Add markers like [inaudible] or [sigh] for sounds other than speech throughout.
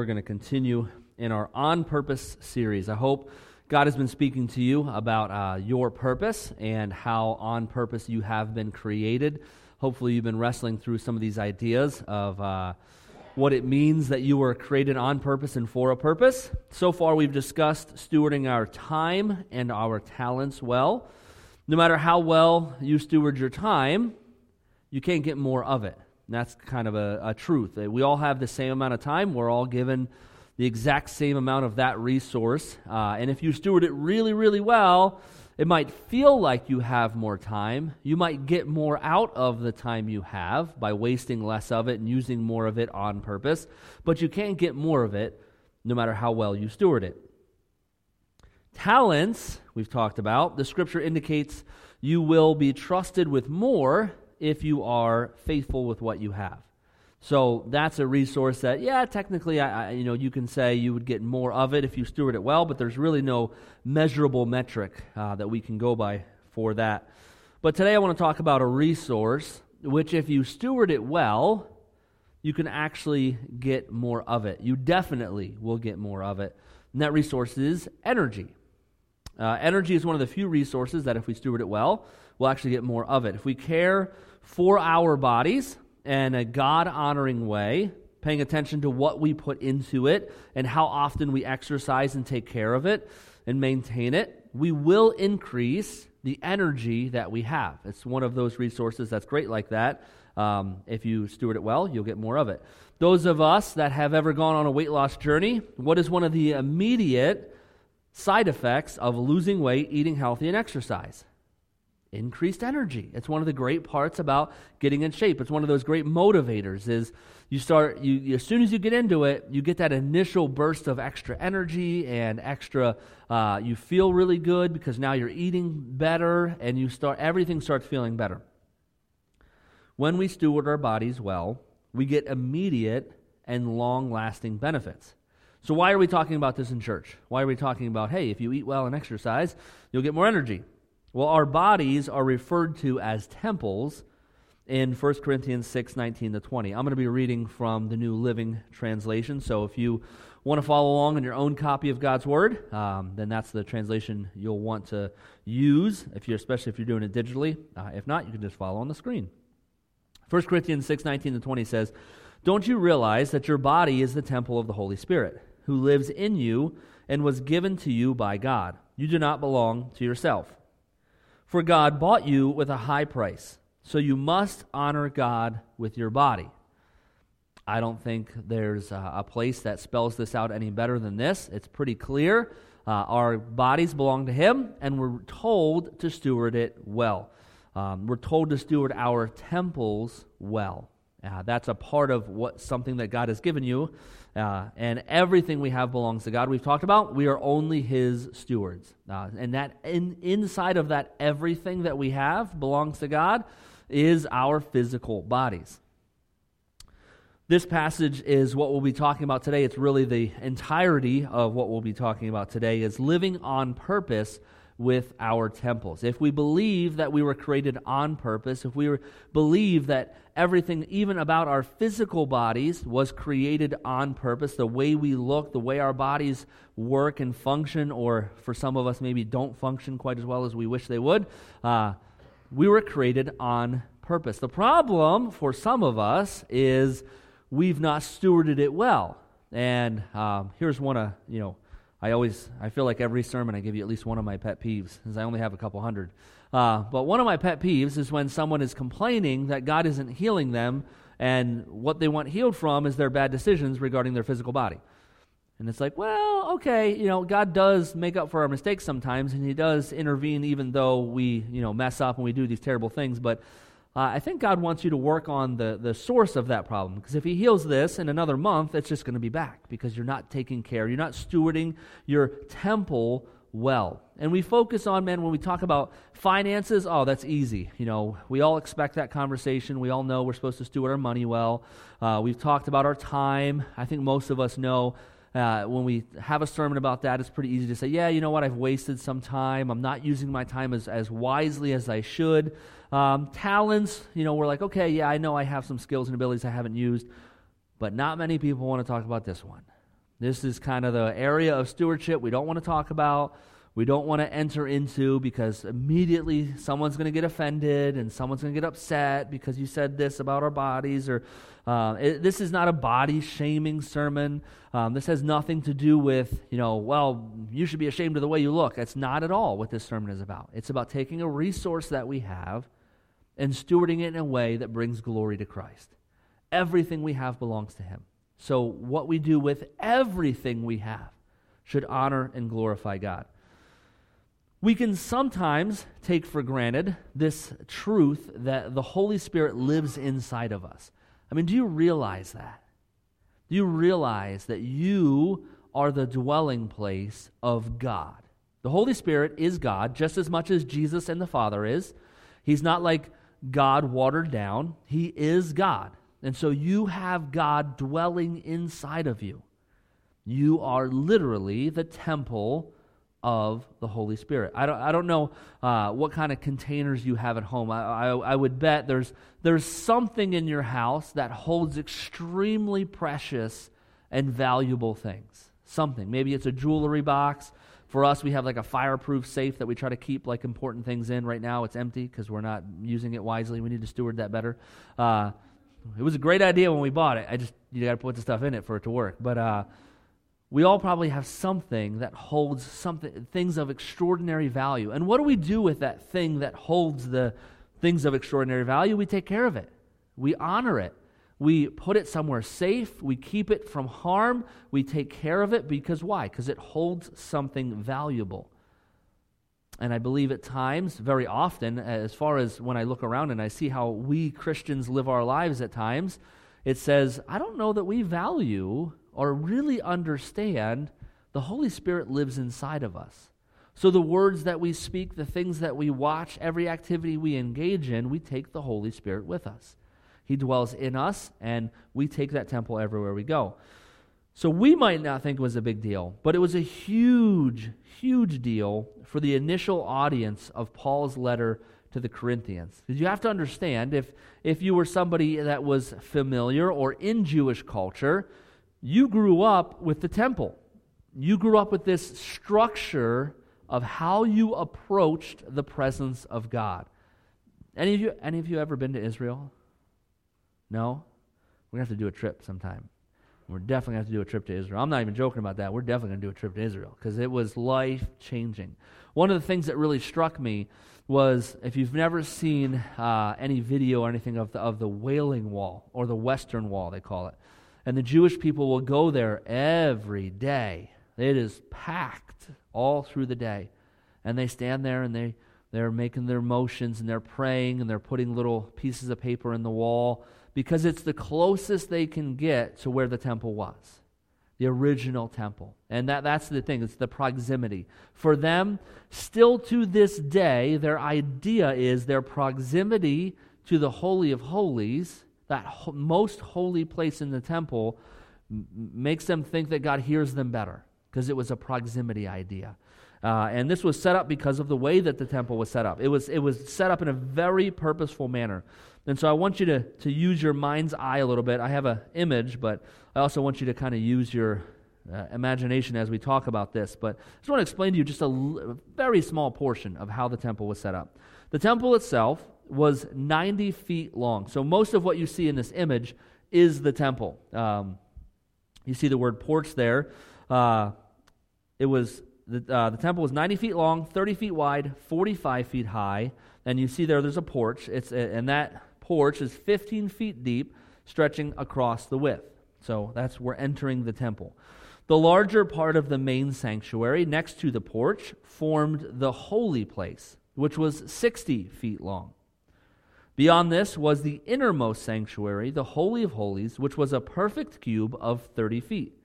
we're going to continue in our On Purpose series. I hope God has been speaking to you about uh, your purpose and how on purpose you have been created. Hopefully, you've been wrestling through some of these ideas of uh, what it means that you were created on purpose and for a purpose. So far, we've discussed stewarding our time and our talents well. No matter how well you steward your time, you can't get more of it. And that's kind of a, a truth. We all have the same amount of time. We're all given the exact same amount of that resource. Uh, and if you steward it really, really well, it might feel like you have more time. You might get more out of the time you have by wasting less of it and using more of it on purpose. But you can't get more of it no matter how well you steward it. Talents, we've talked about, the scripture indicates you will be trusted with more if you are faithful with what you have. So that's a resource that, yeah, technically, I, I, you know, you can say you would get more of it if you steward it well, but there's really no measurable metric uh, that we can go by for that. But today I want to talk about a resource which, if you steward it well, you can actually get more of it. You definitely will get more of it. And that resource is energy. Uh, energy is one of the few resources that, if we steward it well, we'll actually get more of it. If we care for our bodies in a God honoring way, paying attention to what we put into it and how often we exercise and take care of it and maintain it, we will increase the energy that we have. It's one of those resources that's great like that. Um, if you steward it well, you'll get more of it. Those of us that have ever gone on a weight loss journey, what is one of the immediate side effects of losing weight, eating healthy, and exercise? Increased energy. It's one of the great parts about getting in shape. It's one of those great motivators is you start you as soon as you get into it, you get that initial burst of extra energy and extra uh, you feel really good because now you're eating better and you start everything starts feeling better. When we steward our bodies well, we get immediate and long-lasting benefits. So why are we talking about this in church? Why are we talking about hey, if you eat well and exercise, you'll get more energy? Well, our bodies are referred to as temples in 1 Corinthians 6 19 to 20. I'm going to be reading from the New Living Translation. So if you want to follow along in your own copy of God's Word, um, then that's the translation you'll want to use, if you're, especially if you're doing it digitally. Uh, if not, you can just follow on the screen. 1 Corinthians 6 19 to 20 says, Don't you realize that your body is the temple of the Holy Spirit, who lives in you and was given to you by God? You do not belong to yourself. For God bought you with a high price, so you must honor God with your body. I don't think there's a place that spells this out any better than this. It's pretty clear. Uh, our bodies belong to Him, and we're told to steward it well. Um, we're told to steward our temples well. Uh, that's a part of what something that God has given you uh, and everything we have belongs to God. We've talked about we are only His stewards, uh, and that in, inside of that everything that we have belongs to God is our physical bodies. This passage is what we'll be talking about today. It's really the entirety of what we'll be talking about today is living on purpose with our temples. If we believe that we were created on purpose, if we believe that everything, even about our physical bodies, was created on purpose, the way we look, the way our bodies work and function, or for some of us, maybe don't function quite as well as we wish they would, uh, we were created on purpose. The problem for some of us is we've not stewarded it well. And um, here's one of, you know, I always, I feel like every sermon I give you at least one of my pet peeves, because I only have a couple hundred. Uh, but one of my pet peeves is when someone is complaining that God isn't healing them, and what they want healed from is their bad decisions regarding their physical body. And it's like, well, okay, you know, God does make up for our mistakes sometimes, and He does intervene even though we, you know, mess up and we do these terrible things. But uh, I think God wants you to work on the, the source of that problem. Because if He heals this in another month, it's just going to be back because you're not taking care. You're not stewarding your temple well. And we focus on, man, when we talk about finances, oh, that's easy. You know, we all expect that conversation. We all know we're supposed to steward our money well. Uh, we've talked about our time. I think most of us know uh, when we have a sermon about that, it's pretty easy to say, yeah, you know what, I've wasted some time. I'm not using my time as, as wisely as I should. Um, talents, you know, we're like, okay, yeah, I know I have some skills and abilities I haven't used, but not many people want to talk about this one. This is kind of the area of stewardship we don't want to talk about we don't want to enter into because immediately someone's going to get offended and someone's going to get upset because you said this about our bodies or uh, it, this is not a body shaming sermon. Um, this has nothing to do with you know well you should be ashamed of the way you look. That's not at all what this sermon is about. It's about taking a resource that we have and stewarding it in a way that brings glory to christ. Everything we have belongs to him. So what we do with everything we have should honor and glorify god we can sometimes take for granted this truth that the Holy Spirit lives inside of us. I mean, do you realize that? Do you realize that you are the dwelling place of God? The Holy Spirit is God just as much as Jesus and the Father is. He's not like God watered down, He is God. And so you have God dwelling inside of you. You are literally the temple of the Holy Spirit. I don't, I don't know uh, what kind of containers you have at home. I, I, I, would bet there's, there's something in your house that holds extremely precious and valuable things. Something. Maybe it's a jewelry box. For us, we have like a fireproof safe that we try to keep like important things in. Right now, it's empty because we're not using it wisely. We need to steward that better. Uh, it was a great idea when we bought it. I just you got to put the stuff in it for it to work. But uh, we all probably have something that holds something things of extraordinary value. And what do we do with that thing that holds the things of extraordinary value? We take care of it. We honor it. We put it somewhere safe. We keep it from harm. We take care of it because why? Because it holds something valuable. And I believe at times, very often, as far as when I look around and I see how we Christians live our lives at times, it says, I don't know that we value or really understand, the Holy Spirit lives inside of us. So the words that we speak, the things that we watch, every activity we engage in, we take the Holy Spirit with us. He dwells in us, and we take that temple everywhere we go. So we might not think it was a big deal, but it was a huge, huge deal for the initial audience of Paul's letter to the Corinthians. Because you have to understand if, if you were somebody that was familiar or in Jewish culture, you grew up with the temple. You grew up with this structure of how you approached the presence of God. Any of you, any of you ever been to Israel? No? We're going to have to do a trip sometime. We're definitely going to have to do a trip to Israel. I'm not even joking about that. We're definitely going to do a trip to Israel because it was life changing. One of the things that really struck me was if you've never seen uh, any video or anything of the, of the Wailing Wall or the Western Wall, they call it. And the Jewish people will go there every day. It is packed all through the day. And they stand there and they, they're making their motions and they're praying and they're putting little pieces of paper in the wall because it's the closest they can get to where the temple was, the original temple. And that, that's the thing, it's the proximity. For them, still to this day, their idea is their proximity to the Holy of Holies that ho- most holy place in the temple m- makes them think that God hears them better because it was a proximity idea. Uh, and this was set up because of the way that the temple was set up. It was, it was set up in a very purposeful manner. And so I want you to, to use your mind's eye a little bit. I have an image, but I also want you to kind of use your uh, imagination as we talk about this. But I just want to explain to you just a, very small portion of how the temple was set up. The temple itself was 90 feet long. So most of what you see in this image is the temple. Um, you see the word porch there. Uh, it was the, uh, the temple was 90 feet long, 30 feet wide, 45 feet high, and you see there there's a porch. It's and that porch is 15 feet deep, stretching across the width. So that's we're entering the temple. The larger part of the main sanctuary, next to the porch, formed the holy place, which was 60 feet long. Beyond this was the innermost sanctuary, the Holy of Holies, which was a perfect cube of 30 feet.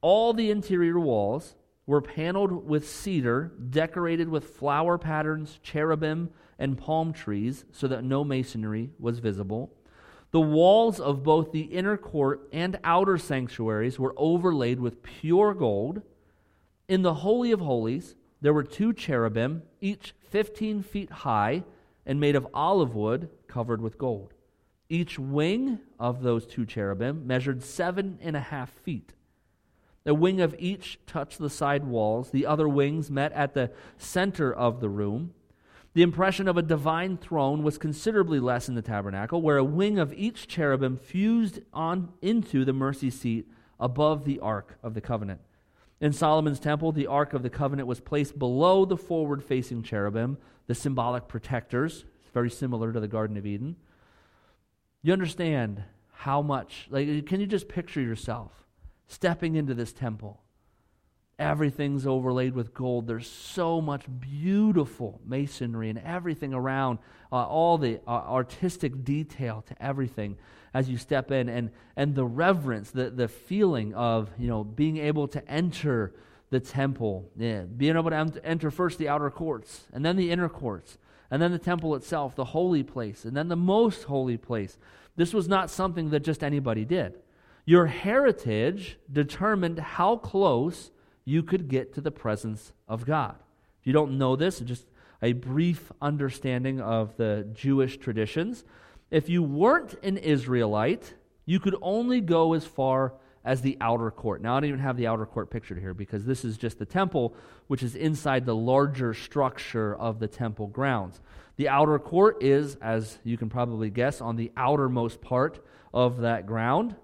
All the interior walls were paneled with cedar, decorated with flower patterns, cherubim, and palm trees, so that no masonry was visible. The walls of both the inner court and outer sanctuaries were overlaid with pure gold. In the Holy of Holies, there were two cherubim, each 15 feet high and made of olive wood covered with gold. Each wing of those two cherubim measured seven and a half feet. The wing of each touched the side walls. The other wings met at the center of the room. The impression of a divine throne was considerably less in the tabernacle, where a wing of each cherubim fused on into the mercy seat above the ark of the covenant. In Solomon's temple, the ark of the covenant was placed below the forward facing cherubim, the symbolic protectors. Very similar to the Garden of Eden. You understand how much, like, can you just picture yourself stepping into this temple? Everything's overlaid with gold. There's so much beautiful masonry and everything around, uh, all the uh, artistic detail to everything as you step in, and, and the reverence, the, the feeling of you know being able to enter the temple, yeah, being able to enter first the outer courts, and then the inner courts, and then the temple itself, the holy place, and then the most holy place. This was not something that just anybody did. Your heritage determined how close you could get to the presence of God. If you don't know this, just a brief understanding of the Jewish traditions. If you weren't an Israelite, you could only go as far as the outer court. Now, I don't even have the outer court pictured here because this is just the temple, which is inside the larger structure of the temple grounds. The outer court is, as you can probably guess, on the outermost part of that ground.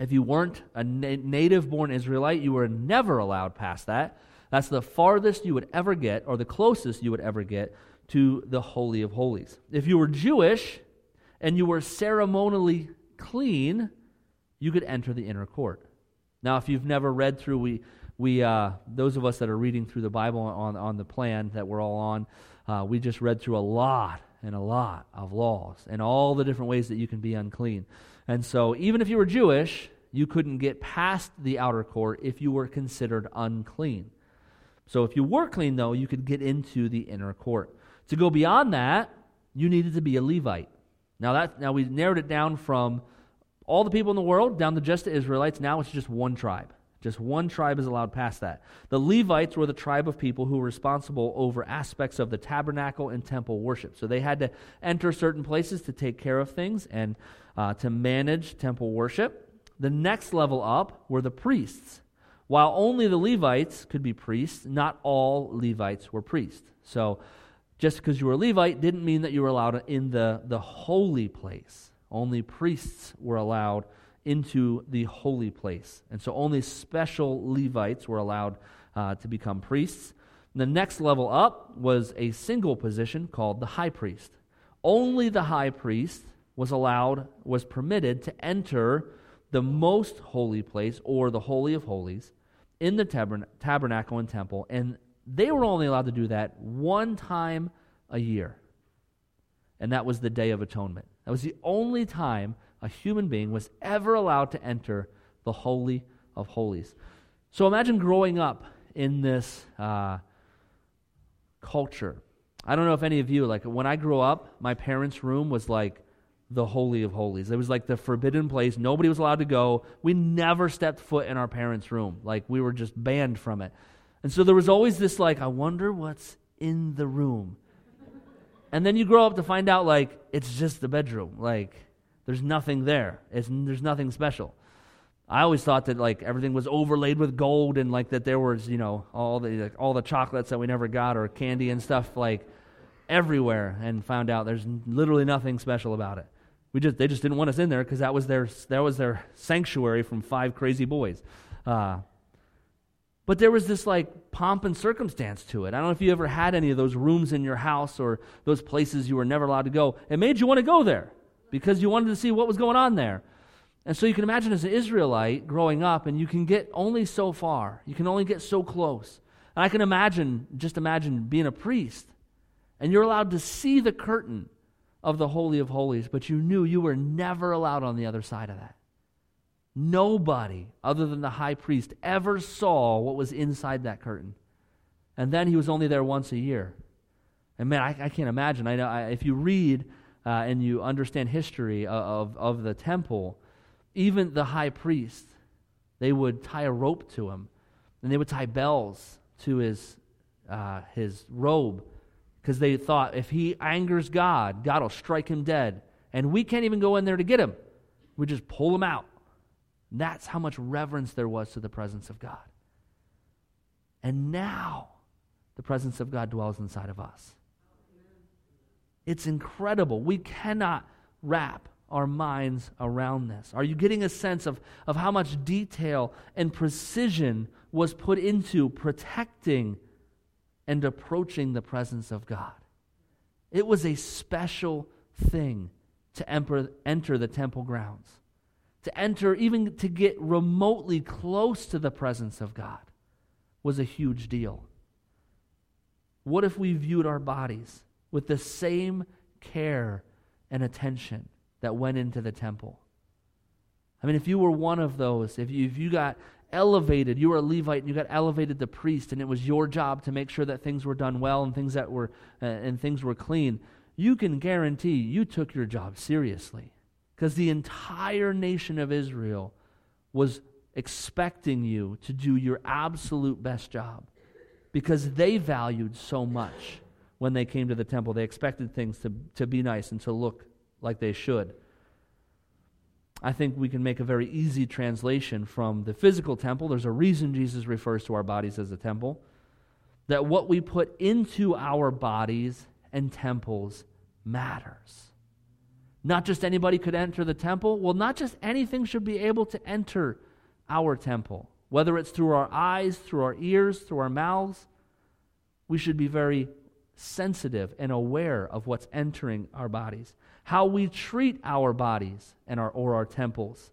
If you weren't a na- native born Israelite, you were never allowed past that. That's the farthest you would ever get, or the closest you would ever get to the Holy of Holies. If you were Jewish and you were ceremonially clean, you could enter the inner court. Now, if you've never read through, we, we uh, those of us that are reading through the Bible on, on the plan that we're all on, uh, we just read through a lot and a lot of laws and all the different ways that you can be unclean. And so, even if you were Jewish, you couldn't get past the outer court if you were considered unclean. So, if you were clean, though, you could get into the inner court. To go beyond that, you needed to be a Levite. Now, that, now we narrowed it down from all the people in the world down to just the Israelites. Now it's just one tribe. Just one tribe is allowed past that. The Levites were the tribe of people who were responsible over aspects of the tabernacle and temple worship. So they had to enter certain places to take care of things and uh, to manage temple worship. The next level up were the priests. While only the Levites could be priests, not all Levites were priests. So just because you were a Levite didn't mean that you were allowed in the, the holy place. Only priests were allowed into the holy place. And so only special Levites were allowed uh, to become priests. The next level up was a single position called the high priest. Only the high priest was allowed, was permitted to enter the most holy place or the Holy of Holies in the tabern- tabernacle and temple. And they were only allowed to do that one time a year. And that was the Day of Atonement. That was the only time a human being was ever allowed to enter the Holy of Holies. So imagine growing up in this uh, culture. I don't know if any of you, like when I grew up, my parents' room was like the Holy of Holies. It was like the forbidden place. Nobody was allowed to go. We never stepped foot in our parents' room. Like we were just banned from it. And so there was always this, like, I wonder what's in the room. And then you grow up to find out, like, it's just the bedroom. Like, there's nothing there. It's, there's nothing special. I always thought that like everything was overlaid with gold and like that there was you know all the like, all the chocolates that we never got or candy and stuff like everywhere and found out there's literally nothing special about it. We just they just didn't want us in there because that was their that was their sanctuary from five crazy boys. Uh, but there was this like pomp and circumstance to it. I don't know if you ever had any of those rooms in your house or those places you were never allowed to go. It made you want to go there because you wanted to see what was going on there. And so you can imagine as an Israelite growing up, and you can get only so far. You can only get so close. And I can imagine, just imagine being a priest, and you're allowed to see the curtain of the Holy of Holies, but you knew you were never allowed on the other side of that. Nobody other than the high priest ever saw what was inside that curtain. And then he was only there once a year. And man, I, I can't imagine. I know I, if you read uh, and you understand history of, of the temple, even the high priest, they would tie a rope to him, and they would tie bells to his, uh, his robe, because they thought if he angers God, God will strike him dead. And we can't even go in there to get him. We just pull him out. That's how much reverence there was to the presence of God. And now the presence of God dwells inside of us. It's incredible. We cannot wrap our minds around this. Are you getting a sense of, of how much detail and precision was put into protecting and approaching the presence of God? It was a special thing to enter, enter the temple grounds, to enter, even to get remotely close to the presence of God, was a huge deal. What if we viewed our bodies with the same care and attention that went into the temple? I mean, if you were one of those, if you, if you got elevated, you were a Levite and you got elevated to priest, and it was your job to make sure that things were done well and things that were uh, and things were clean, you can guarantee you took your job seriously, because the entire nation of Israel was expecting you to do your absolute best job because they valued so much when they came to the temple. They expected things to, to be nice and to look like they should. I think we can make a very easy translation from the physical temple. There's a reason Jesus refers to our bodies as a temple. That what we put into our bodies and temples matters. Not just anybody could enter the temple. Well, not just anything should be able to enter our temple whether it's through our eyes, through our ears, through our mouths, we should be very sensitive and aware of what's entering our bodies. How we treat our bodies and our, or our temples,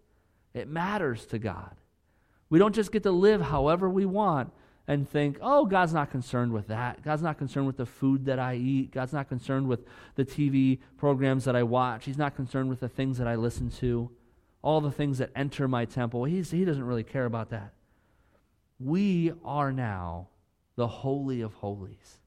it matters to God. We don't just get to live however we want and think, oh, God's not concerned with that. God's not concerned with the food that I eat. God's not concerned with the TV programs that I watch. He's not concerned with the things that I listen to, all the things that enter my temple. He's, he doesn't really care about that we are now the Holy of Holies.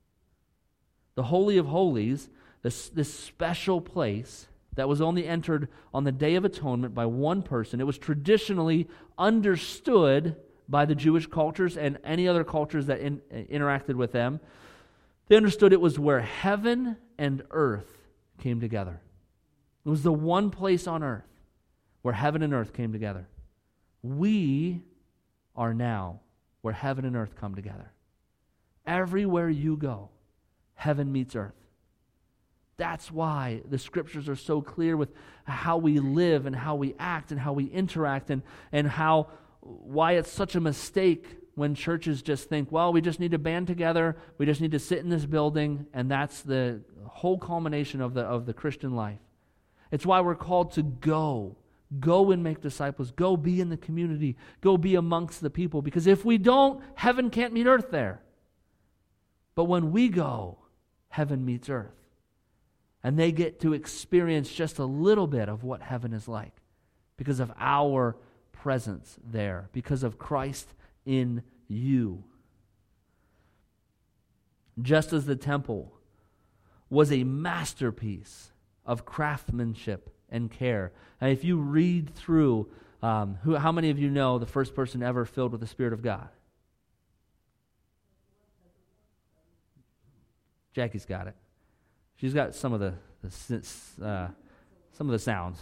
The Holy of Holies, this, this special place that was only entered on the Day of Atonement by one person, it was traditionally understood by the Jewish cultures and any other cultures that in, interacted with them. They understood it was where heaven and earth came together. It was the one place on earth where heaven and earth came together. We are now where heaven and earth come together. Everywhere you go, heaven meets earth. That's why the scriptures are so clear with how we live and how we act and how we interact and, and how why it's such a mistake when churches just think, well, we just need to band together, we just need to sit in this building, and that's the whole culmination of the, of the Christian life. It's why we're called to go Go and make disciples. Go be in the community. Go be amongst the people. Because if we don't, heaven can't meet earth there. But when we go, heaven meets earth. And they get to experience just a little bit of what heaven is like because of our presence there, because of Christ in you. Just as the temple was a masterpiece of craftsmanship and care. And if you read through, um, who, how many of you know the first person ever filled with the Spirit of God? Jackie's got it. She's got some of the, the uh, some of the sounds.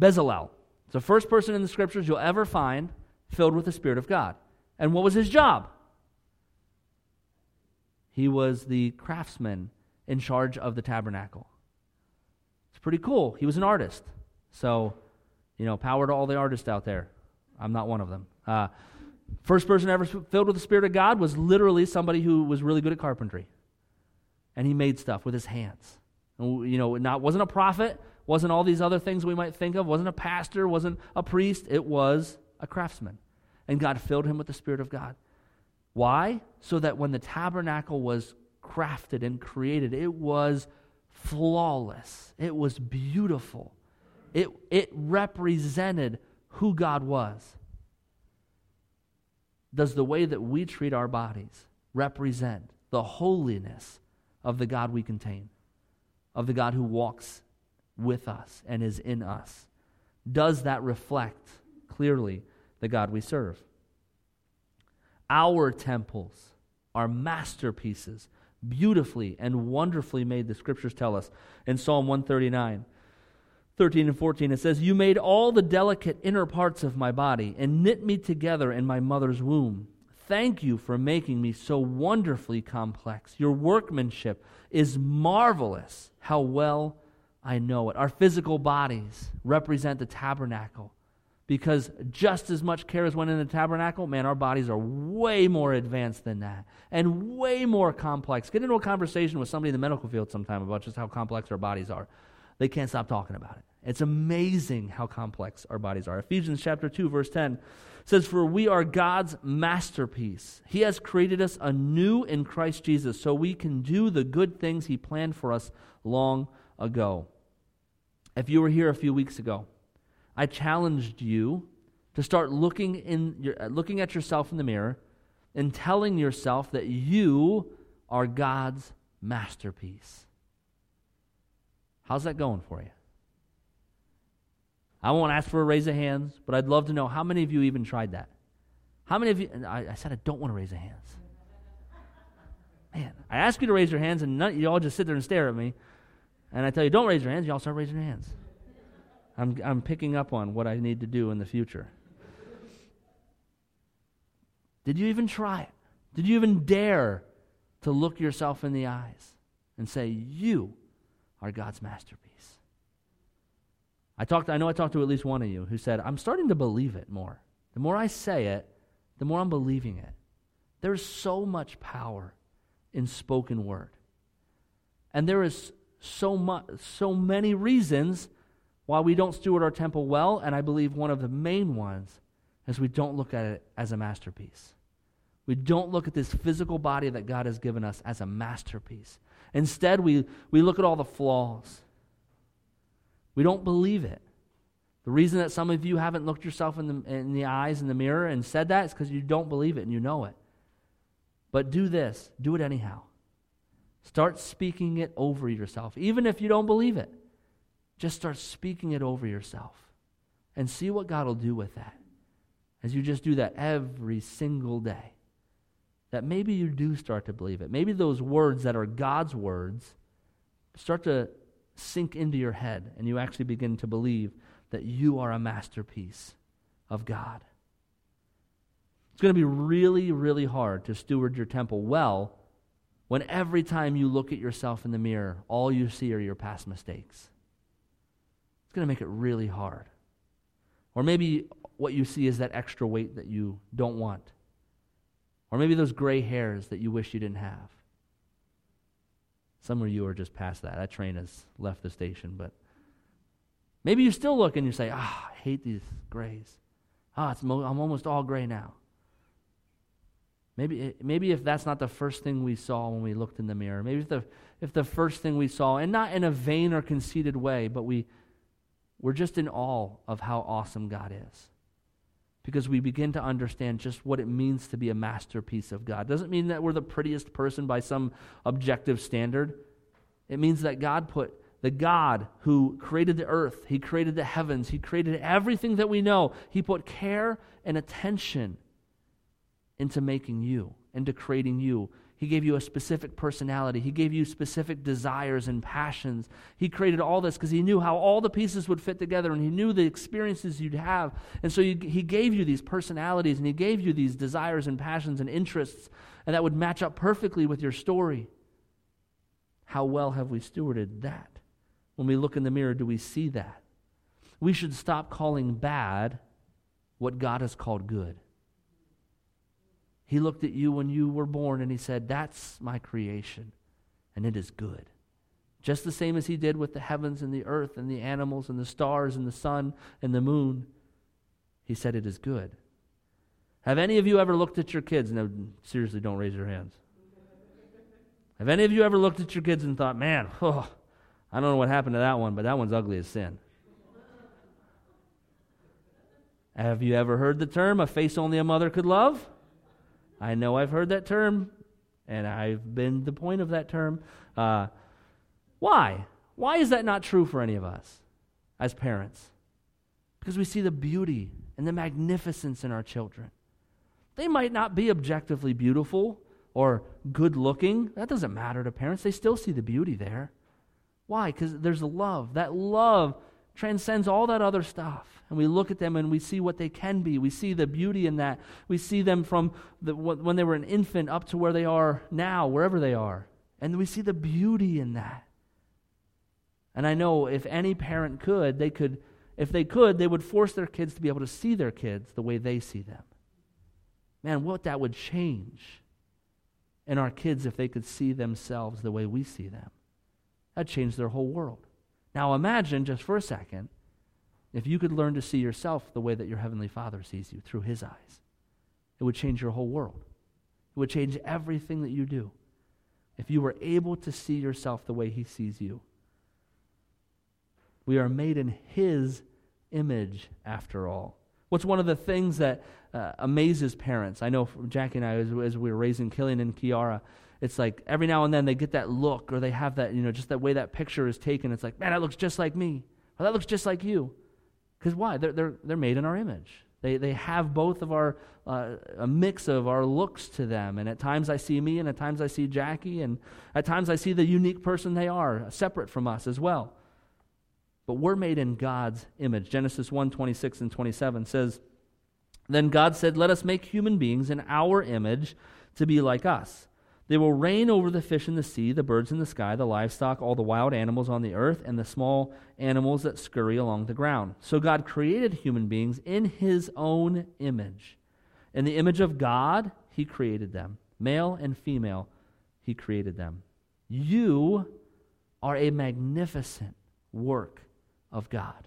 Bezalel. It's the first person in the scriptures you'll ever find filled with the Spirit of God. And what was his job? He was the craftsman in charge of the tabernacle It's pretty cool. He was an artist. So, you know, power to all the artists out there. I'm not one of them. Uh, first person ever filled with the Spirit of God was literally somebody who was really good at carpentry. And he made stuff with his hands. And, you know, not wasn't a prophet, wasn't all these other things we might think of, wasn't a pastor, wasn't a priest. It was a craftsman. And God filled him with the Spirit of God. Why? So that when the tabernacle was crafted and created, it was flawless. It was beautiful. It, it represented who God was. Does the way that we treat our bodies represent the holiness of the God we contain, of the God who walks with us and is in us? Does that reflect clearly the God we serve? Our temples are masterpieces beautifully and wonderfully made, the scriptures tell us in Psalm 139. 13 and 14, it says, You made all the delicate inner parts of my body and knit me together in my mother's womb. Thank you for making me so wonderfully complex. Your workmanship is marvelous. How well I know it. Our physical bodies represent the tabernacle because just as much care as went in the tabernacle, man, our bodies are way more advanced than that and way more complex. Get into a conversation with somebody in the medical field sometime about just how complex our bodies are. They can't stop talking about it. It's amazing how complex our bodies are. Ephesians chapter 2 verse 10 says for we are God's masterpiece. He has created us anew in Christ Jesus so we can do the good things he planned for us long ago. If you were here a few weeks ago, I challenged you to start looking in your, uh, looking at yourself in the mirror and telling yourself that you are God's masterpiece. How's that going for you? I won't ask for a raise of hands, but I'd love to know how many of you even tried that. How many of you? I, I said I don't want to raise the hands. Man, I ask you to raise your hands, and none, you all just sit there and stare at me. And I tell you, don't raise your hands. You all start raising your hands. I'm, I'm picking up on what I need to do in the future. Did you even try it? Did you even dare to look yourself in the eyes and say, You are God's masterpiece? I talked I know I talked to at least one of you who said, I'm starting to believe it more. The more I say it, the more I'm believing it. There's so much power in spoken word. And there is so much so many reasons why we don't steward our temple well, and I believe one of the main ones is we don't look at it as a masterpiece. We don't look at this physical body that God has given us as a masterpiece. Instead, we, we look at all the flaws. We don't believe it. The reason that some of you haven't looked yourself in the, in the eyes in the mirror and said that is because you don't believe it and you know it. But do this do it anyhow. Start speaking it over yourself, even if you don't believe it. Just start speaking it over yourself and see what God will do with that as you just do that every single day. That maybe you do start to believe it. Maybe those words that are God's words start to sink into your head and you actually begin to believe that you are a masterpiece of God. It's going to be really, really hard to steward your temple well when every time you look at yourself in the mirror, all you see are your past mistakes It's going to make it really hard. Or maybe what you see is that extra weight that you don't want. Or maybe those gray hairs that you wish you didn't have. Some of you are just past that. That train has left the station, but maybe you still look and you say, ah, I hate these grays. Ah, it's mo- I'm almost all gray now. Maybe, maybe if that's not the first thing we saw when we looked in the mirror, maybe if the, if the first thing we saw, and not in a vain or conceited way, but we, we're just in awe of how awesome God is. Because we begin to understand just what it means to be a masterpiece of God. Doesn't mean that we're the prettiest person by some objective standard. It means that God put the God who created the earth, He created the heavens, He created everything that we know. He put care and attention into making you, into creating you he gave you a specific personality. He gave you specific desires and passions. He created all this because He knew how all the pieces would fit together and He knew the experiences you'd have. And so you, He gave you these personalities and He gave you these desires and passions and interests, and that would match up perfectly with your story. How well have we stewarded that? When we look in the mirror, do we see that? We should stop calling bad what God has called good. He looked at you when you were born and he said, That's my creation, and it is good. Just the same as he did with the heavens and the earth and the animals and the stars and the sun and the moon. He said, It is good. Have any of you ever looked at your kids? No, seriously, don't raise your hands. Have any of you ever looked at your kids and thought, man, [laughs] oh, I don't know what happened to that one, but that one's ugly as sin? Have you ever heard the term, a face only a mother could love? I know I've heard that term, and I've been the point of that term. Uh, why? Why is that not true for any of us as parents? Because we see the beauty and the magnificence in our children. They might not be objectively beautiful or good looking. That doesn't matter to parents. They still see the beauty there. Why? Because there's love. That love transcends all that other stuff. And we look at them and we see what they can be. We see the beauty in that. We see them from the, when they were an infant up to where they are now, wherever they are. And we see the beauty in that. And I know if any parent could, they could, if they could, they would force their kids to be able to see their kids the way they see them. Man, what that would change in our kids if they could see themselves the way we see them. That'd change their whole world. Now imagine just for a second if you could learn to see yourself the way that your Heavenly Father sees you through His eyes. It would change your whole world. It would change everything that you do. If you were able to see yourself the way He sees you. We are made in His image, after all. What's one of the things that uh, amazes parents? I know Jackie and I, as, as, we were raising Killian and Kiara, it's like every now and then they get that look or they have that, you know, just that way that picture is taken. It's like, man, that looks just like me. Or that looks just like you. Because why? They're, they're, they're made in our image. They, they have both of our, uh, a mix of our looks to them. And at times I see me, and at times I see Jackie, and at times I see the unique person they are, separate from us as well but we're made in God's image. Genesis 1 26 and 27 says, Then God said, Let us make human beings in our image to be like us. They will reign over the fish in the sea, the birds in the sky, the livestock, all the wild animals on the earth, and the small animals that scurry along the ground. So God created human beings in his own image. In the image of God, he created them. Male and female, he created them. You are a magnificent work of God.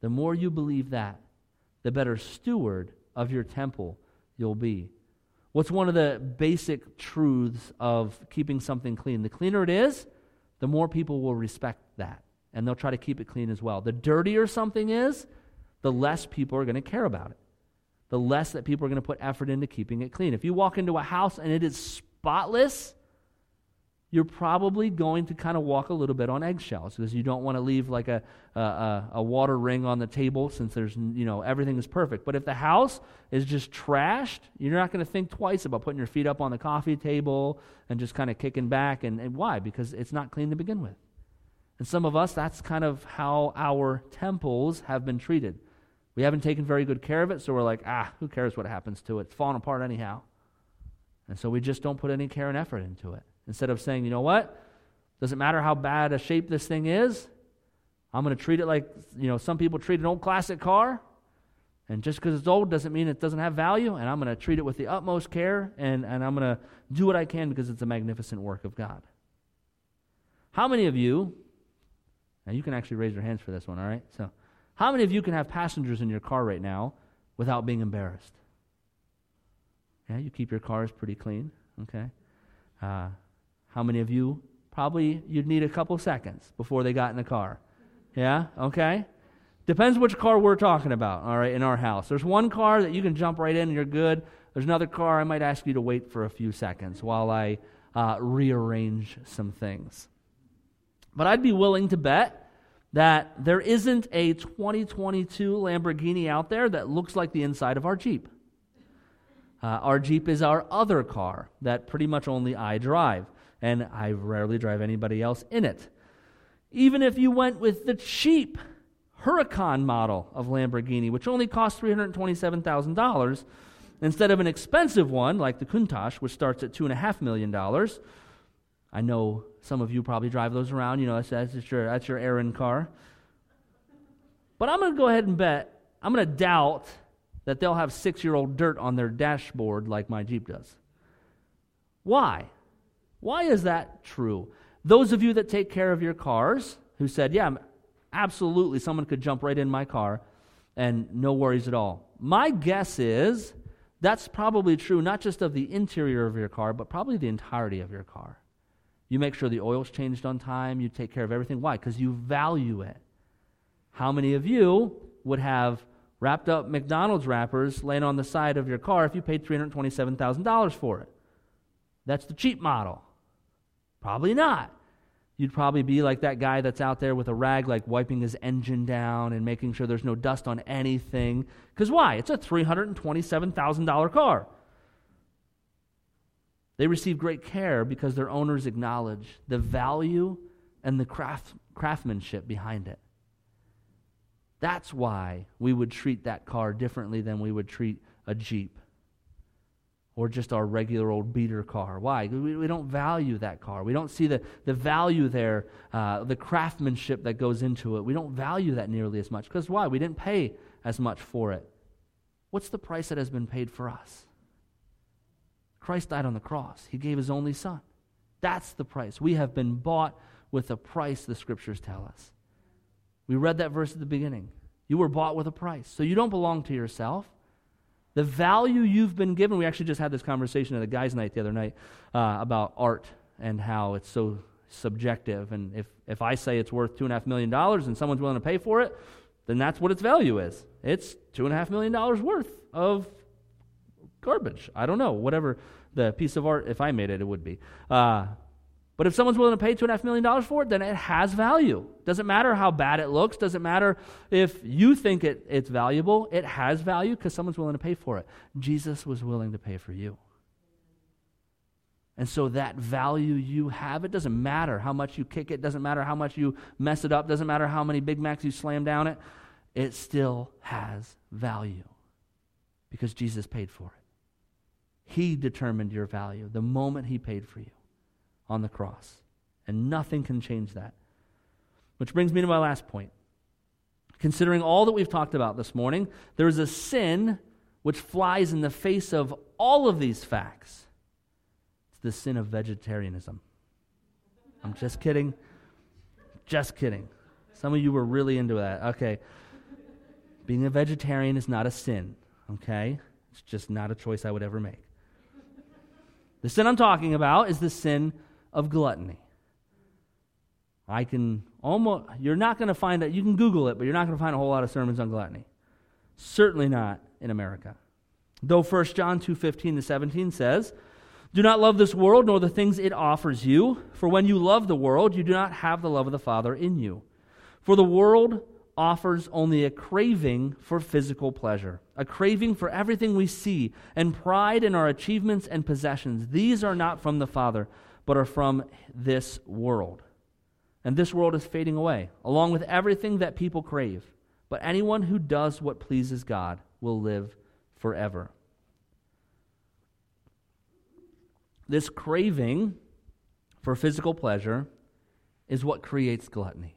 The more you believe that, the better steward of your temple you'll be. What's one of the basic truths of keeping something clean? The cleaner it is, the more people will respect that, and they'll try to keep it clean as well. The dirtier something is, the less people are going to care about it. The less that people are going to put effort into keeping it clean. If you walk into a house and it is spotless, you're probably going to kind of walk a little bit on eggshells because you don't want to leave like a, a, a, water ring on the table since there's, you know, everything is perfect. But if the house is just trashed, you're not going to think twice about putting your feet up on the coffee table and just kind of kicking back. And, and why? Because it's not clean to begin with. And some of us, that's kind of how our temples have been treated. We haven't taken very good care of it, so we're like, ah, who cares what happens to it? It's falling apart anyhow. And so we just don't put any care and effort into it. Instead of saying, you know what? Doesn't matter how bad a shape this thing is. I'm going to treat it like, you know, some people treat an old classic car. And just because it's old doesn't mean it doesn't have value. And I'm going to treat it with the utmost care. And, and I'm going to do what I can because it's a magnificent work of God. How many of you, now you can actually raise your hands for this one, all right? So, how many of you can have passengers in your car right now without being embarrassed? Yeah, you keep your cars pretty clean, okay? Uh, how many of you? Probably you'd need a couple seconds before they got in the car. Yeah? Okay? Depends which car we're talking about, all right, in our house. There's one car that you can jump right in and you're good. There's another car I might ask you to wait for a few seconds while I uh, rearrange some things. But I'd be willing to bet that there isn't a 2022 Lamborghini out there that looks like the inside of our Jeep. Uh, our Jeep is our other car that pretty much only I drive and I rarely drive anybody else in it. Even if you went with the cheap Huracan model of Lamborghini, which only costs $327,000, instead of an expensive one like the Countach, which starts at $2.5 million. I know some of you probably drive those around. You know, that's, that's, your, that's your errand car. But I'm going to go ahead and bet, I'm going to doubt that they'll have six year old dirt on their dashboard like my Jeep does. Why? Why is that true? Those of you that take care of your cars, who said, Yeah, absolutely, someone could jump right in my car and no worries at all. My guess is that's probably true not just of the interior of your car, but probably the entirety of your car. You make sure the oil's changed on time, you take care of everything. Why? Because you value it. How many of you would have wrapped up McDonald's wrappers laying on the side of your car if you paid $327,000 for it? That's the cheap model. Probably not. You'd probably be like that guy that's out there with a rag, like wiping his engine down and making sure there's no dust on anything. Because why? It's a $327,000 car. They receive great care because their owners acknowledge the value and the craft, craftsmanship behind it. That's why we would treat that car differently than we would treat a Jeep or just our regular old beater car. Why? We, we don't value that car. We don't see the, the value there, uh, the craftsmanship that goes into it. We don't value that nearly as much. Because why? We didn't pay as much for it. What's the price that has been paid for us? Christ died on the cross, He gave His only Son. That's the price. We have been bought with a price, the scriptures tell us. We read that verse at the beginning. You were bought with a price. So you don't belong to yourself. The value you've been given, we actually just had this conversation at a guy's night the other night uh, about art and how it's so subjective. And if, if I say it's worth $2.5 million and someone's willing to pay for it, then that's what its value is. It's $2.5 million worth of garbage. I don't know, whatever the piece of art, if I made it, it would be. Uh, but if someone's willing to pay $2.5 million for it, then it has value. Doesn't matter how bad it looks, doesn't matter if you think it, it's valuable, it has value because someone's willing to pay for it. Jesus was willing to pay for you. And so that value you have, it doesn't matter how much you kick it, doesn't matter how much you mess it up, doesn't matter how many Big Macs you slam down it, it still has value because Jesus paid for it. He determined your value the moment He paid for you on the cross. And nothing can change that. Which brings me to my last point. Considering all that we've talked about this morning, there is a sin which flies in the face of all of these facts. It's the sin of vegetarianism. I'm just kidding. Just kidding. Some of you were really into that. Okay. Being a vegetarian is not a sin, okay? It's just not a choice I would ever make. The sin I'm talking about is the sin of gluttony. I can almost, you're not going to find that, you can Google it, but you're not going to find a whole lot of sermons on gluttony. Certainly not in America. Though 1 John 2 15 to 17 says, Do not love this world nor the things it offers you, for when you love the world, you do not have the love of the Father in you. For the world offers only a craving for physical pleasure, a craving for everything we see, and pride in our achievements and possessions. These are not from the Father, but are from this world. And this world is fading away, along with everything that people crave. But anyone who does what pleases God will live forever. This craving for physical pleasure is what creates gluttony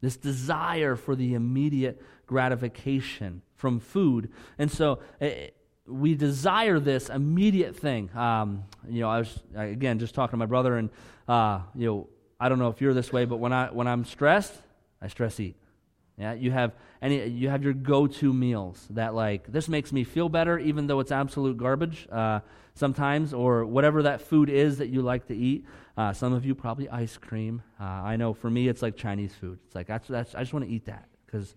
this desire for the immediate gratification from food. And so it, eh, we desire this immediate thing. Um, you know, I was, again, just talking to my brother, and, uh, you know, I don't know if you're this way, but when, I, when I'm stressed, I stress eat. Yeah, you have any you have your go-to meals that like this makes me feel better even though it's absolute garbage uh, sometimes or whatever that food is that you like to eat. Uh, some of you probably ice cream. Uh, I know for me it's like Chinese food. It's like that's, that's I just want to eat that because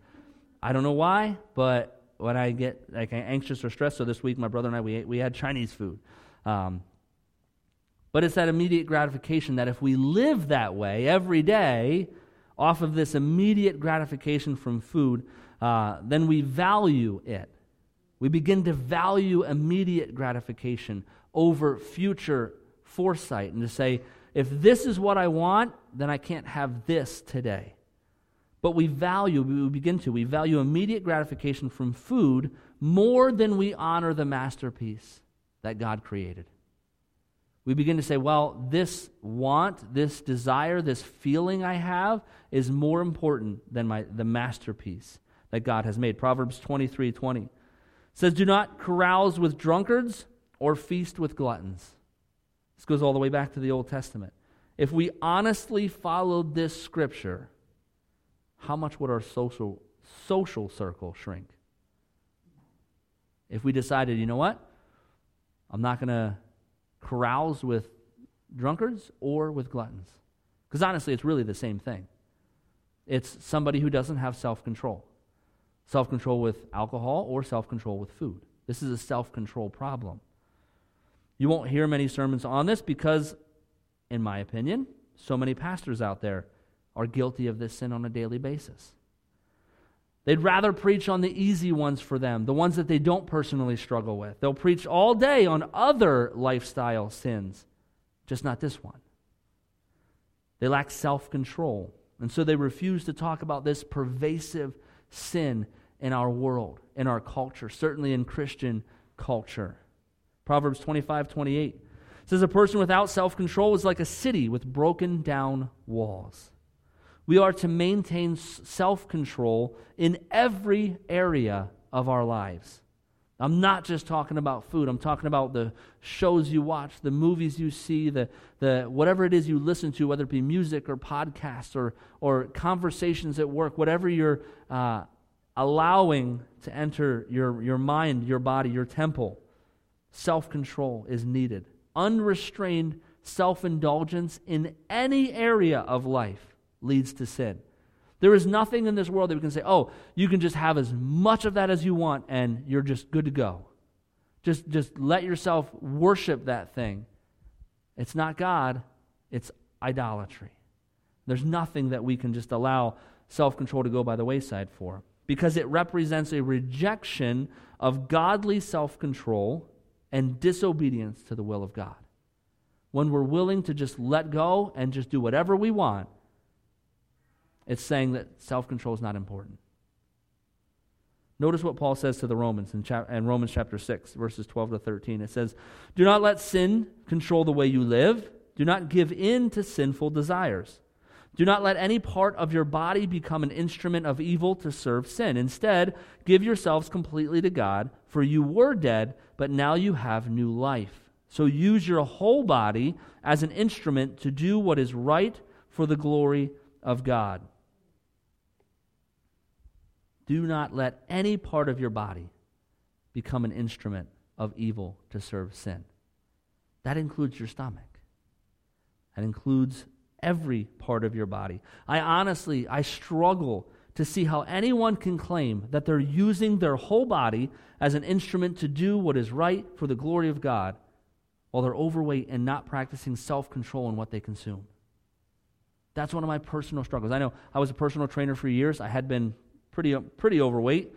I don't know why, but when I get like anxious or stressed, so this week my brother and I we ate, we had Chinese food. Um, but it's that immediate gratification that if we live that way every day, off of this immediate gratification from food, uh, then we value it. We begin to value immediate gratification over future foresight and to say, if this is what I want, then I can't have this today. But we value, we begin to, we value immediate gratification from food more than we honor the masterpiece that God created we begin to say, well, this want, this desire, this feeling I have is more important than my, the masterpiece that God has made. Proverbs 23 20 says, Do not carouse with drunkards or feast with gluttons. This goes all the way back to the Old Testament. If we honestly followed this scripture, how much would our social, social circle shrink? If we decided, you know what? I'm not going to carouse with drunkards or with gluttons. Because honestly, it's really the same thing. It's somebody who doesn't have self control self control with alcohol or self control with food. This is a self control problem. You won't hear many sermons on this because, in my opinion, so many pastors out there are guilty of this sin on a daily basis. They'd rather preach on the easy ones for them, the ones that they don't personally struggle with. They'll preach all day on other lifestyle sins, just not this one. They lack self control, and so they refuse to talk about this pervasive sin in our world, in our culture, certainly in Christian culture. Proverbs 25 28 says, A person without self control is like a city with broken down walls. We are to maintain self control in every area of our lives. I'm not just talking about food. I'm talking about the shows you watch, the movies you see, the, the whatever it is you listen to, whether it be music or podcasts or, or conversations at work, whatever you're uh, allowing to enter your, your mind, your body, your temple. Self control is needed. Unrestrained self indulgence in any area of life leads to sin. There is nothing in this world that we can say, oh, you can just have as much of that as you want and you're just good to go. Just, just let yourself worship that thing. It's not God, it's idolatry. There's nothing that we can just allow self control to go by the wayside for because it represents a rejection of godly self control and disobedience to the will of God. When we're willing to just let go and just do whatever we want, it's saying that self control is not important. Notice what Paul says to the Romans in, in, Romans chapter 6, verses 12 to 13. It says, Do not let sin control the way you live. Do not give in to sinful desires. Do not let any part of your body become an instrument of evil to serve sin. Instead, give yourselves completely to God, for you were dead, but now you have new life. So use your whole body as an instrument to do what is right for the glory of God. Do not let any part of your body become an instrument of evil to serve sin. That includes your stomach. That includes every part of your body. I honestly, I struggle to see how anyone can claim that they're using their whole body as an instrument to do what is right for the glory of God while they're overweight and not practicing self control in what they consume. That's one of my personal struggles. I know I was a personal trainer for years. I had been pretty, pretty overweight.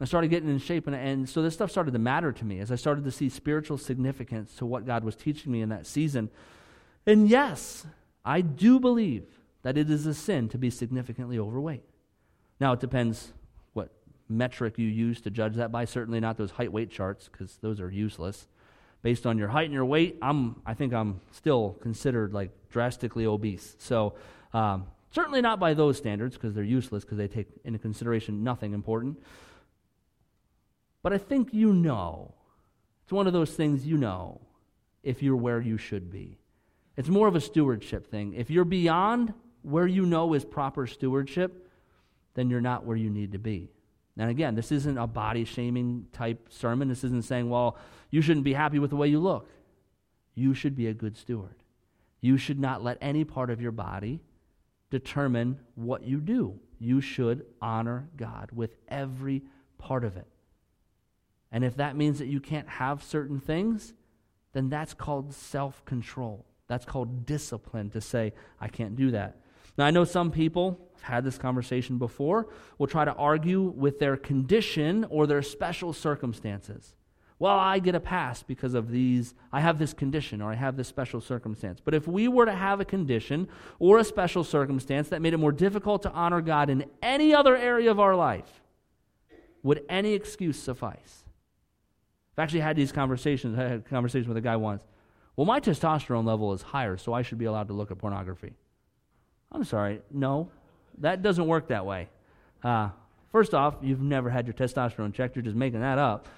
I started getting in shape, and, and so this stuff started to matter to me as I started to see spiritual significance to what God was teaching me in that season. And yes, I do believe that it is a sin to be significantly overweight. Now, it depends what metric you use to judge that by. Certainly not those height weight charts, because those are useless. Based on your height and your weight, I'm, I think I'm still considered like drastically obese. So, um, Certainly not by those standards, because they're useless, because they take into consideration nothing important. But I think you know. It's one of those things you know if you're where you should be. It's more of a stewardship thing. If you're beyond where you know is proper stewardship, then you're not where you need to be. And again, this isn't a body shaming type sermon. This isn't saying, well, you shouldn't be happy with the way you look. You should be a good steward. You should not let any part of your body determine what you do. You should honor God with every part of it. And if that means that you can't have certain things, then that's called self control. That's called discipline to say, I can't do that. Now, I know some people, have had this conversation before, will try to argue with their condition or their special circumstances well, I get a pass because of these, I have this condition or I have this special circumstance. But if we were to have a condition or a special circumstance that made it more difficult to honor God in any other area of our life, would any excuse suffice? I've actually had these conversations. I had a conversation with a guy once. Well, my testosterone level is higher, so I should be allowed to look at pornography. I'm sorry, no, that doesn't work that way. Uh, first off, you've never had your testosterone checked, you're just making that up.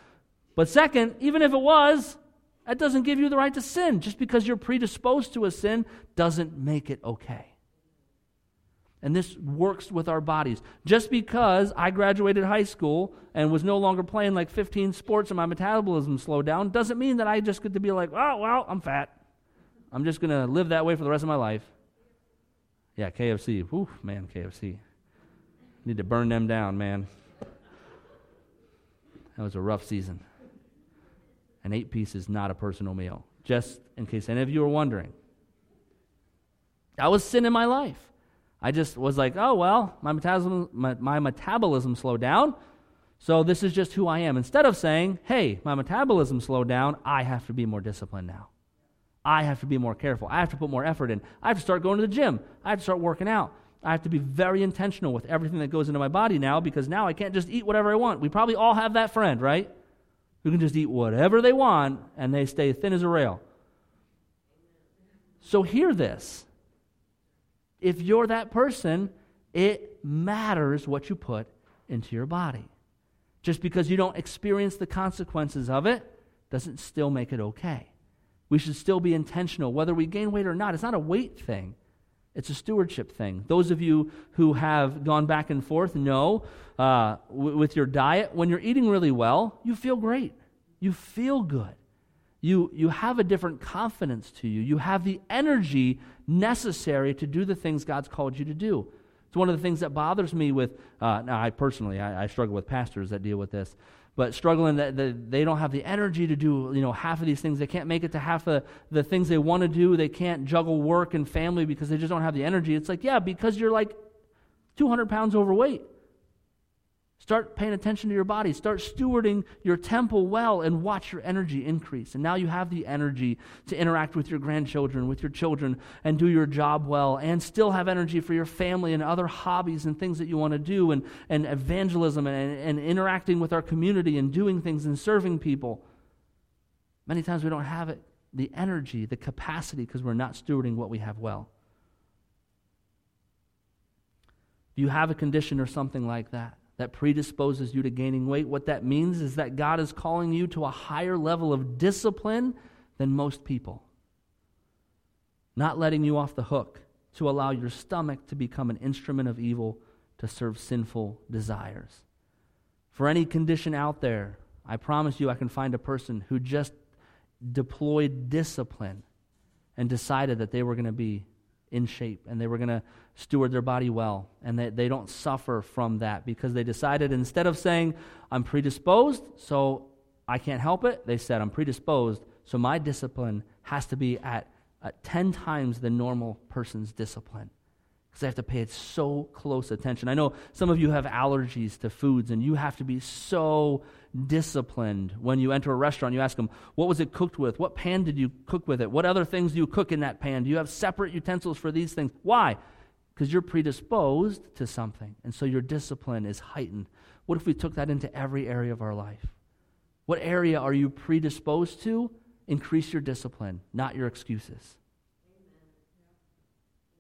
But second, even if it was, that doesn't give you the right to sin. Just because you're predisposed to a sin doesn't make it okay. And this works with our bodies. Just because I graduated high school and was no longer playing like 15 sports and my metabolism slowed down doesn't mean that I just get to be like, oh, well, I'm fat. I'm just going to live that way for the rest of my life. Yeah, KFC. Whew, man, KFC. Need to burn them down, man. That was a rough season. An eight piece is not a personal meal, just in case any of you are wondering. That was sin in my life. I just was like, oh, well, my metabolism, my, my metabolism slowed down, so this is just who I am. Instead of saying, hey, my metabolism slowed down, I have to be more disciplined now. I have to be more careful. I have to put more effort in. I have to start going to the gym. I have to start working out. I have to be very intentional with everything that goes into my body now because now I can't just eat whatever I want. We probably all have that friend, right? Who can just eat whatever they want and they stay thin as a rail. So hear this. If you're that person, it matters what you put into your body. Just because you don't experience the consequences of it doesn't still make it okay. We should still be intentional, whether we gain weight or not. It's not a weight thing, it's a stewardship thing. Those of you who have gone back and forth know uh, w- with your diet, when you're eating really well, you feel great. You feel good. You, you have a different confidence to you. You have the energy necessary to do the things God's called you to do. It's one of the things that bothers me with, uh, now I personally, I, I, struggle with pastors that deal with this, but struggling that, that, they don't have the energy to do, you know, half of these things. They can't make it to half of the things they want to do. They can't juggle work and family because they just don't have the energy. It's like, yeah, because you're like 200 pounds overweight. Start paying attention to your body. Start stewarding your temple well and watch your energy increase. And now you have the energy to interact with your grandchildren, with your children, and do your job well, and still have energy for your family and other hobbies and things that you want to do, and, and evangelism and, and interacting with our community and doing things and serving people. Many times we don't have it, the energy, the capacity, because we're not stewarding what we have well. Do you have a condition or something like that? That predisposes you to gaining weight. What that means is that God is calling you to a higher level of discipline than most people. Not letting you off the hook to allow your stomach to become an instrument of evil to serve sinful desires. For any condition out there, I promise you I can find a person who just deployed discipline and decided that they were going to be in shape and they were going to steward their body well and that they don't suffer from that because they decided instead of saying, I'm predisposed, so I can't help it, they said, I'm predisposed, so my discipline has to be at, at 10 times the normal person's discipline because they have to pay it so close attention. I know some of you have allergies to foods, and you have to be so disciplined when you enter a restaurant. You ask them, What was it cooked with? What pan did you cook with it? What other things do you cook in that pan? Do you have separate utensils for these things? Why? Because you're predisposed to something, and so your discipline is heightened. What if we took that into every area of our life? What area are you predisposed to? Increase your discipline, not your excuses.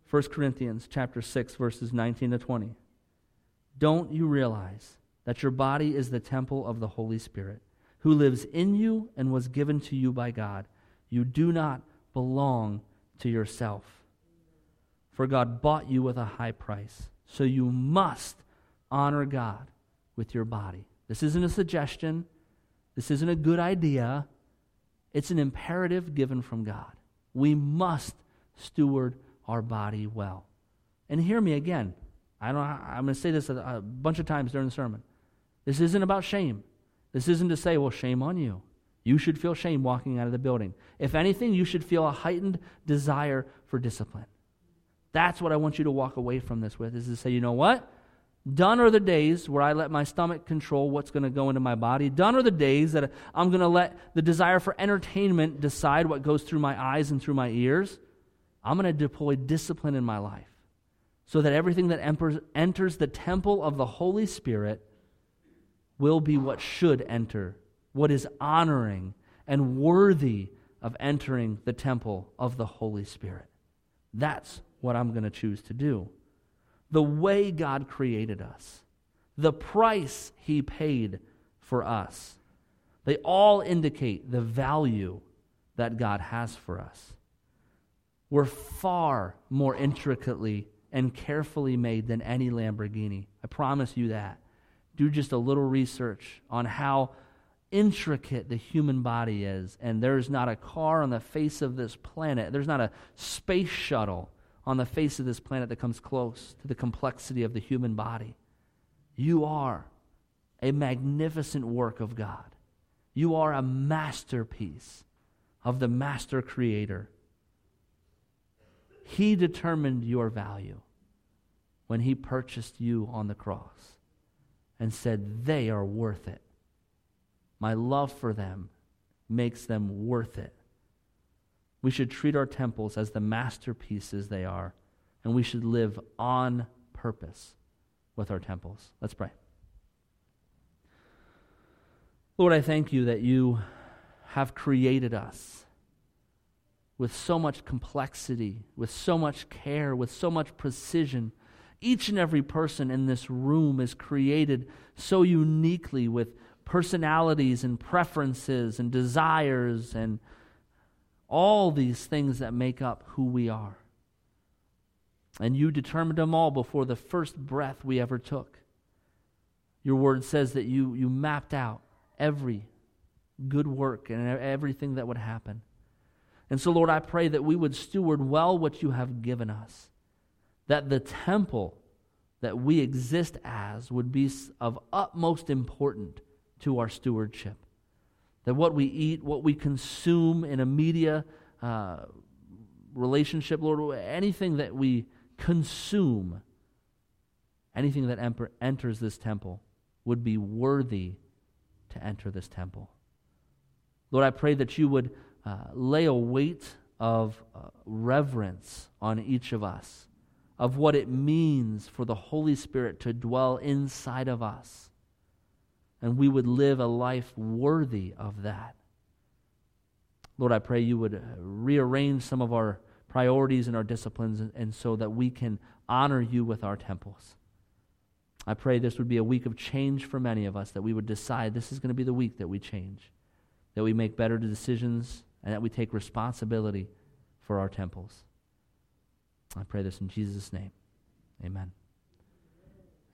1 Corinthians chapter 6 verses 19 to 20. Don't you realize that your body is the temple of the Holy Spirit, who lives in you and was given to you by God? You do not belong to yourself. For God bought you with a high price, so you must honor God with your body. This isn't a suggestion. This isn't a good idea. It's an imperative given from God. We must steward our body well. And hear me again. I don't, I'm going to say this a, a bunch of times during the sermon. This isn't about shame. This isn't to say, well, shame on you. You should feel shame walking out of the building. If anything, you should feel a heightened desire for discipline. That's what I want you to walk away from this with, is to say, you know what? Done are the days where I let my stomach control what's going to go into my body. Done are the days that I'm going to let the desire for entertainment decide what goes through my eyes and through my ears. I'm going to deploy discipline in my life so that everything that enters the temple of the Holy Spirit will be what should enter, what is honoring and worthy of entering the temple of the Holy Spirit. That's what I'm going to choose to do. The way God created us, the price He paid for us, they all indicate the value that God has for us We're far more intricately and carefully made than any Lamborghini. I promise you that. Do just a little research on how intricate the human body is. And there's not a car on the face of this planet, there's not a space shuttle on the face of this planet that comes close to the complexity of the human body. You are a magnificent work of God. You are a masterpiece of the master creator. He determined your value when He purchased you on the cross and said, They are worth it. My love for them makes them worth it. We should treat our temples as the masterpieces they are and we should live on purpose with our temples. Let's pray. Lord, I thank you that you have created us with so much complexity, with so much care, with so much precision. Each and every person in this room is created so uniquely with personalities and preferences and desires and all these things that make up who we are. And you determined them all before the first breath we ever took. Your word says that you, you mapped out every good work and everything that would happen. And so, Lord, I pray that we would steward well what you have given us, that the temple that we exist as would be of utmost importance to our stewardship. That what we eat, what we consume in a media uh, relationship, Lord, anything that we consume, anything that emper- enters this temple would be worthy to enter this temple. Lord, I pray that you would uh, lay a weight of uh, reverence on each of us, of what it means for the Holy Spirit to dwell inside of us. And we would live a life worthy of that. Lord, I pray you would uh, rearrange some of our priorities and our disciplines, and, and so that we can honor you with our temples. I pray this would be a week of change for many of us, that we would decide this is going to be the week that we change, that we make better decisions, and that we take responsibility for our temples. I pray this in Jesus' name. Amen.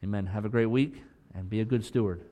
Amen. Have a great week and be a good steward.